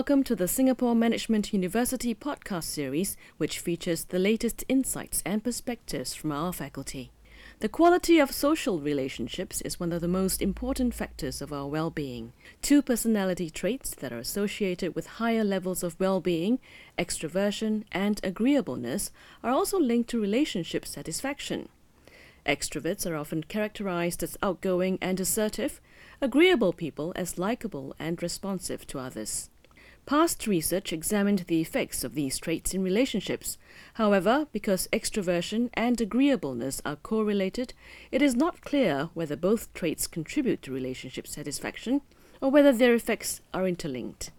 Welcome to the Singapore Management University podcast series, which features the latest insights and perspectives from our faculty. The quality of social relationships is one of the most important factors of our well being. Two personality traits that are associated with higher levels of well being, extroversion and agreeableness, are also linked to relationship satisfaction. Extroverts are often characterized as outgoing and assertive, agreeable people as likable and responsive to others. Past research examined the effects of these traits in relationships. However, because extroversion and agreeableness are correlated, it is not clear whether both traits contribute to relationship satisfaction or whether their effects are interlinked.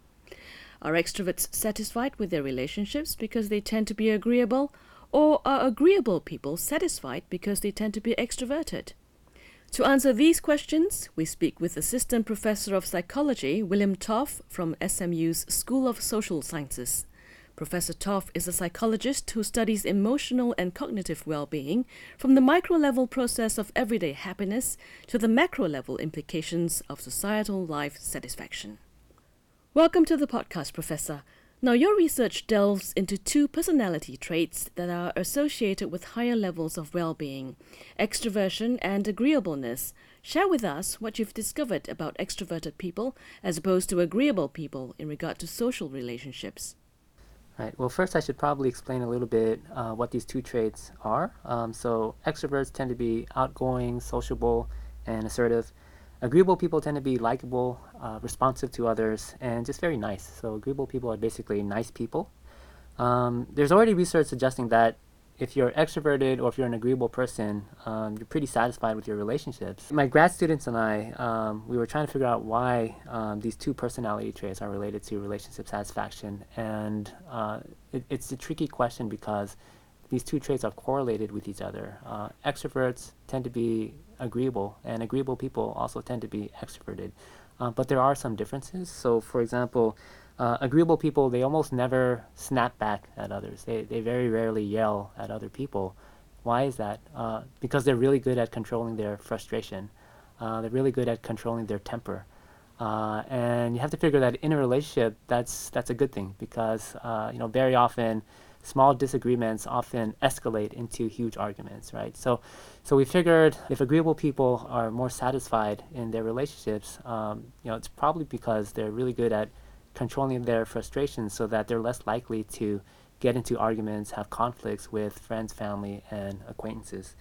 Are extroverts satisfied with their relationships because they tend to be agreeable, or are agreeable people satisfied because they tend to be extroverted? To answer these questions, we speak with Assistant Professor of Psychology William Tov from SMU's School of Social Sciences. Professor Tov is a psychologist who studies emotional and cognitive well being from the micro level process of everyday happiness to the macro level implications of societal life satisfaction. Welcome to the podcast, Professor. Now, your research delves into two personality traits that are associated with higher levels of well being extroversion and agreeableness. Share with us what you've discovered about extroverted people as opposed to agreeable people in regard to social relationships. Right. Well, first, I should probably explain a little bit uh, what these two traits are. Um, so, extroverts tend to be outgoing, sociable, and assertive agreeable people tend to be likable, uh, responsive to others, and just very nice. So agreeable people are basically nice people. Um, there's already research suggesting that if you're extroverted or if you're an agreeable person, um, you're pretty satisfied with your relationships. My grad students and I, um, we were trying to figure out why um, these two personality traits are related to relationship satisfaction, and uh, it, it's a tricky question because these two traits are correlated with each other. Uh, extroverts tend to be agreeable, and agreeable people also tend to be extroverted. Uh, but there are some differences. So, for example, uh, agreeable people, they almost never snap back at others. They, they very rarely yell at other people. Why is that? Uh, because they're really good at controlling their frustration. Uh, they're really good at controlling their temper. Uh, and you have to figure that in a relationship, that's, that's a good thing because, you know, very often, small disagreements often escalate into huge arguments, right? So, so we figured if agreeable people are more satisfied in their relationships, um, you know, it's probably because they're really good at controlling their frustrations, so that they're less likely to get into arguments, have conflicts with friends, family, and acquaintances.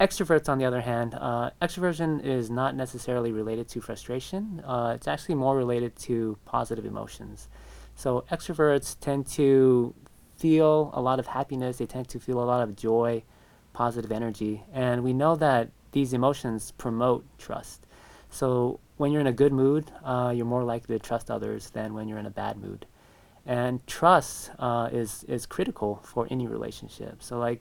Extroverts, on the other hand, uh, extroversion is not necessarily related to frustration. Uh, it's actually more related to positive emotions. So extroverts tend to feel a lot of happiness, they tend to feel a lot of joy, positive energy. And we know that these emotions promote trust. So when you're in a good mood, uh, you're more likely to trust others than when you're in a bad mood. And trust uh, is, is critical for any relationship. So, like,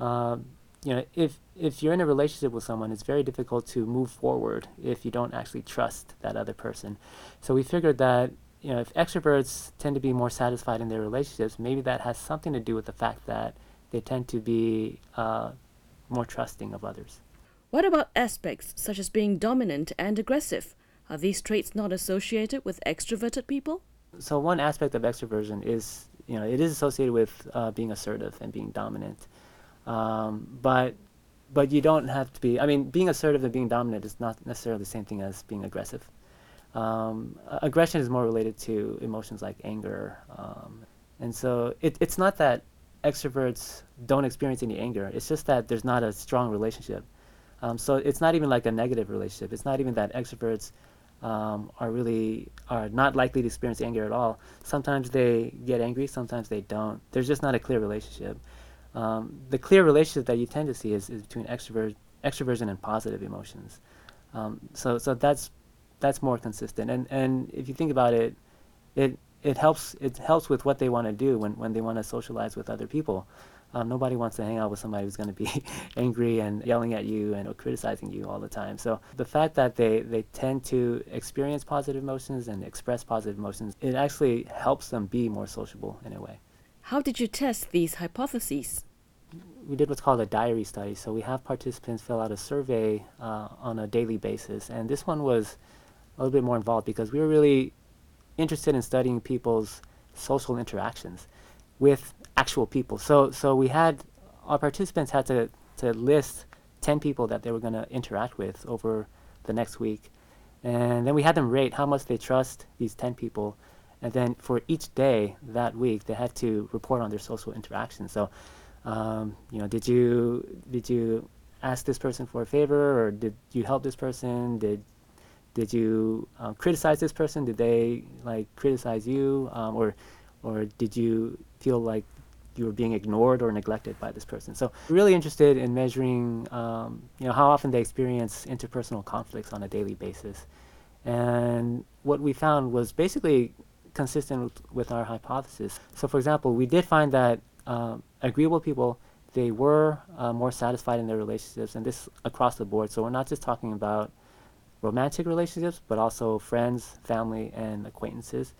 uh, you know, if, if you're in a relationship with someone, it's very difficult to move forward if you don't actually trust that other person. So we figured that you know, if extroverts tend to be more satisfied in their relationships, maybe that has something to do with the fact that they tend to be uh, more trusting of others. What about aspects such as being dominant and aggressive? Are these traits not associated with extroverted people? So one aspect of extroversion is, you know, it is associated with uh, being assertive and being dominant, um, but but you don't have to be. I mean, being assertive and being dominant is not necessarily the same thing as being aggressive. Um, aggression is more related to emotions like anger. Um, and so it, it's not that extroverts don't experience any anger, it's just that there's not a strong relationship. Um, so it's not even like a negative relationship. It's not even that extroverts um, are really are not likely to experience anger at all. Sometimes they get angry, sometimes they don't. There's just not a clear relationship. Um, the clear relationship that you tend to see is, is between extrovert, extroversion and positive emotions. Um, so, so that's that's more consistent. And and if you think about it, it it helps it helps with what they want to do when, when they want to socialize with other people. Um, nobody wants to hang out with somebody who's going to be angry and yelling at you and criticizing you all the time. So the fact that they, they tend to experience positive emotions and express positive emotions, it actually helps them be more sociable in a way. How did you test these hypotheses? We did what's called a diary study. So we have participants fill out a survey uh, on a daily basis, and this one was a little bit more involved because we were really interested in studying people's social interactions with actual people. So so we had our participants had to to list 10 people that they were going to interact with over the next week. And then we had them rate how much they trust these 10 people. And then for each day that week, they had to report on their social interactions. So, um, you know, did you did you ask this person for a favor, or did you help this person? Did did you um, criticize this person? Did they like criticize you, um, or or did you feel like you were being ignored or neglected by this person. So really interested in measuring, um, you know, how often they experience interpersonal conflicts on a daily basis. And what we found was basically consistent with, with our hypothesis. So for example, we did find that um, agreeable people, they were uh, more satisfied in their relationships, and this across the board. So we're not just talking about romantic relationships, but also friends, family, and acquaintances.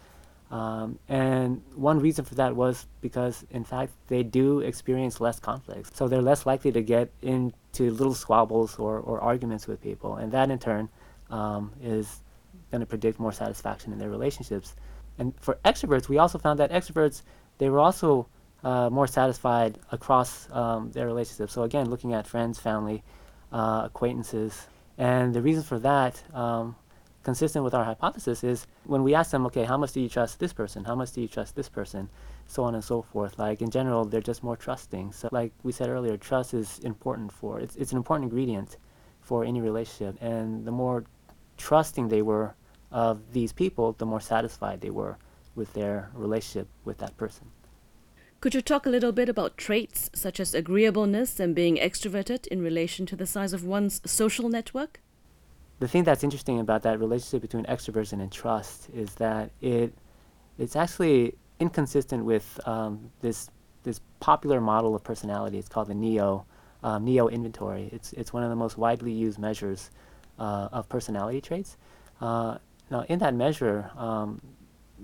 Um, and one reason for that was because, in fact, they do experience less conflicts. So they're less likely to get into little squabbles or, or arguments with people. And that, in turn, um, is going to predict more satisfaction in their relationships. And for extroverts, we also found that extroverts, they were also uh, more satisfied across um, their relationships. So again, looking at friends, family, uh, acquaintances. And the reason for that um, consistent with our hypothesis is when we ask them, okay, how much do you trust this person? How much do you trust this person? So on and so forth. Like in general, they're just more trusting. So like we said earlier, trust is important for it's it's an important ingredient for any relationship. And the more trusting they were of these people, the more satisfied they were with their relationship with that person. Could you talk a little bit about traits such as agreeableness and being extroverted in relation to the size of one's social network? the thing that's interesting about that relationship between extroversion and trust is that it it's actually inconsistent with um, this this popular model of personality. It's called the Neo um, Neo inventory. It's it's one of the most widely used measures uh, of personality traits. Uh, now, in that measure, um,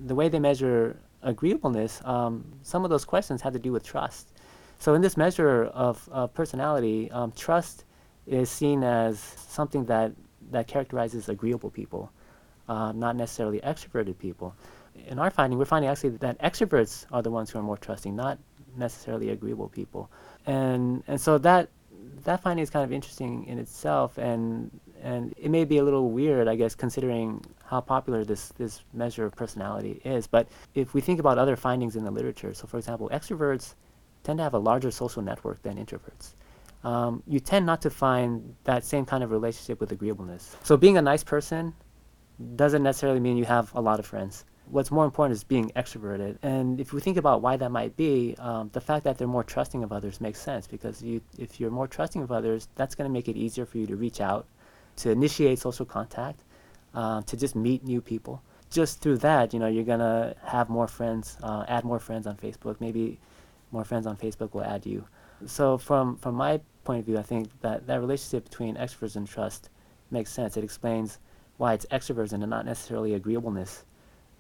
the way they measure agreeableness, um, some of those questions had to do with trust. So, in this measure of, personality, um, trust is seen as something that that characterizes agreeable people, uh, not necessarily extroverted people. In our finding, we're finding actually that extroverts are the ones who are more trusting, not necessarily agreeable people. And and so that that finding is kind of interesting in itself, and and it may be a little weird, I guess, considering how popular this this measure of personality is. But if we think about other findings in the literature, so for example, extroverts tend to have a larger social network than introverts um, you tend not to find that same kind of relationship with agreeableness. So being a nice person doesn't necessarily mean you have a lot of friends. What's more important is being extroverted. And if we think about why that might be, um, the fact that they're more trusting of others makes sense because you, if you're more trusting of others, that's going to make it easier for you to reach out, to initiate social contact, uh, to just meet new people. Just through that, you know, you're to have more friends, uh, add more friends on Facebook. Maybe more friends on Facebook will add you. So from from my point of view, I think that that relationship between extroversion and trust makes sense. It explains why it's extroversion and not necessarily agreeableness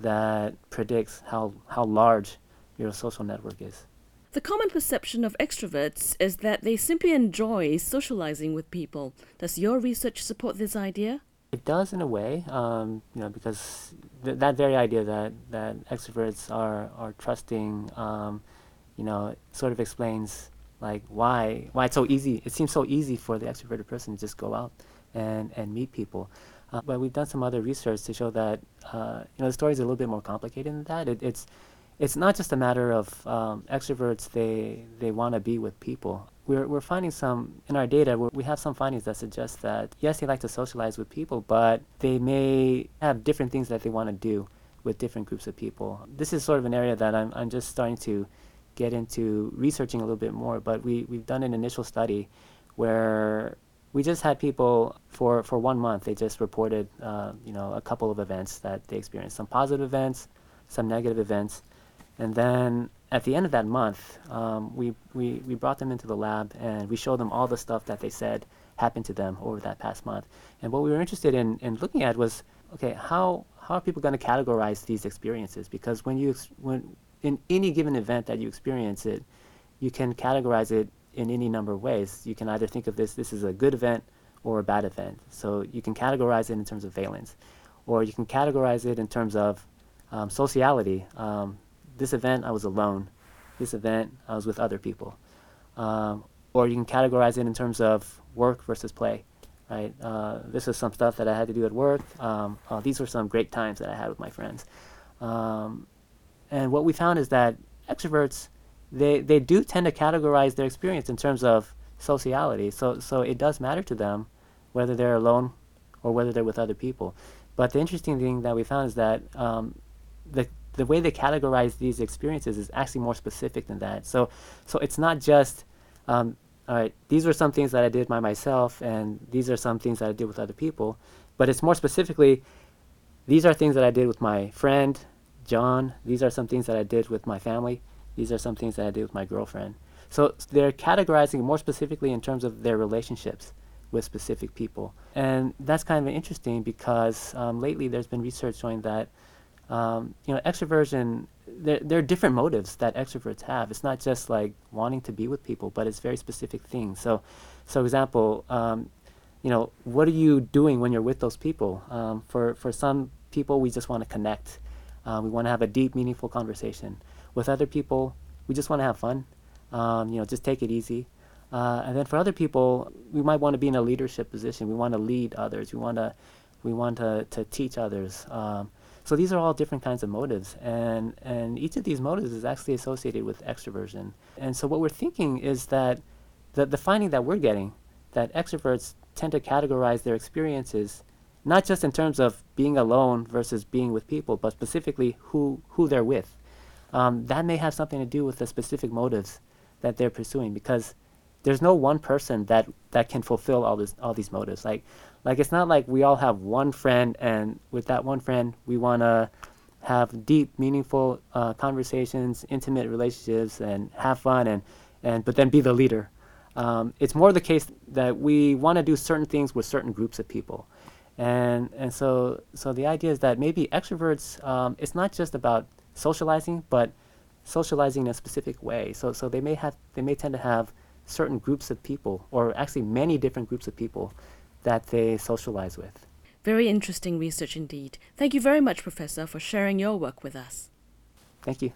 that predicts how how large your social network is. The common perception of extroverts is that they simply enjoy socializing with people. Does your research support this idea? It does in a way, um, you know, because th- that very idea that, that extroverts are, are trusting, um, you know, sort of explains like why why it's so easy it seems so easy for the extroverted person to just go out and and meet people. Uh, but we've done some other research to show that uh, you know the story is a little bit more complicated than that. It, it's it's not just a matter of um, extroverts they they want to be with people we're, we're finding some in our data we have some findings that suggest that yes they like to socialize with people but they may have different things that they want to do with different groups of people this is sort of an area that i'm, I'm just starting to get into researching a little bit more, but we, we've done an initial study where we just had people for, for one month, they just reported, uh, you know, a couple of events that they experienced, some positive events, some negative events. And then at the end of that month, um, we, we, we brought them into the lab and we showed them all the stuff that they said happened to them over that past month. And what we were interested in, in looking at was, okay, how, how are people going to categorize these experiences? Because when you, when, in any given event that you experience it, you can categorize it in any number of ways. You can either think of this, this is a good event or a bad event. So you can categorize it in terms of valence. Or you can categorize it in terms of Um, sociality. Um, this event, I was alone. This event, I was with other people. Um, or you can categorize it in terms of work versus play. Right. Uh, this is some stuff that I had to do at work. Um, uh, these were some great times that I had with my friends. Um, and what we found is that extroverts, they, they do tend to categorize their experience in terms of sociality. So, so it does matter to them whether they're alone or whether they're with other people. But the interesting thing that we found is that um, the the way they categorize these experiences is actually more specific than that. So, so it's not just, um, all right, these are some things that I did by myself, and these are some things that I did with other people, but it's more specifically, these are things that I did with my friend, John. These are some things that I did with my family. These are some things that I did with my girlfriend. So they're categorizing more specifically in terms of their relationships with specific people. And that's kind of interesting because um, lately there's been research showing that um, you know extroversion there, there are different motives that extroverts have. It's not just like wanting to be with people, but it's very specific things. So, so example, um, you know, what are you doing when you're with those people? Um, for for some people, we just want to connect. Uh, we want to have a deep, meaningful conversation. With other people, we just want to have fun. Um, you know, just take it easy. Uh, and then for other people, we might want to be in a leadership position. We want to lead others. We want to, we want to, to teach others. Um, so these are all different kinds of motives, and and each of these motives is actually associated with extroversion. And so what we're thinking is that the the finding that we're getting that extroverts tend to categorize their experiences not just in terms of being alone versus being with people, but specifically who who they're with. Um, that may have something to do with the specific motives that they're pursuing because there's no one person that that can fulfill all this all these motives. Like like it's not like we all have one friend and with that one friend we want to have deep meaningful uh, conversations intimate relationships and have fun and and but then be the leader. Um, it's more the case that we want to do certain things with certain groups of people. And and so so the idea is that maybe extroverts um, it's not just about socializing but socializing in a specific way. So so they may have they may tend to have certain groups of people, or actually many different groups of people that they socialize with. Very interesting research indeed. Thank you very much, Professor, for sharing your work with us. Thank you.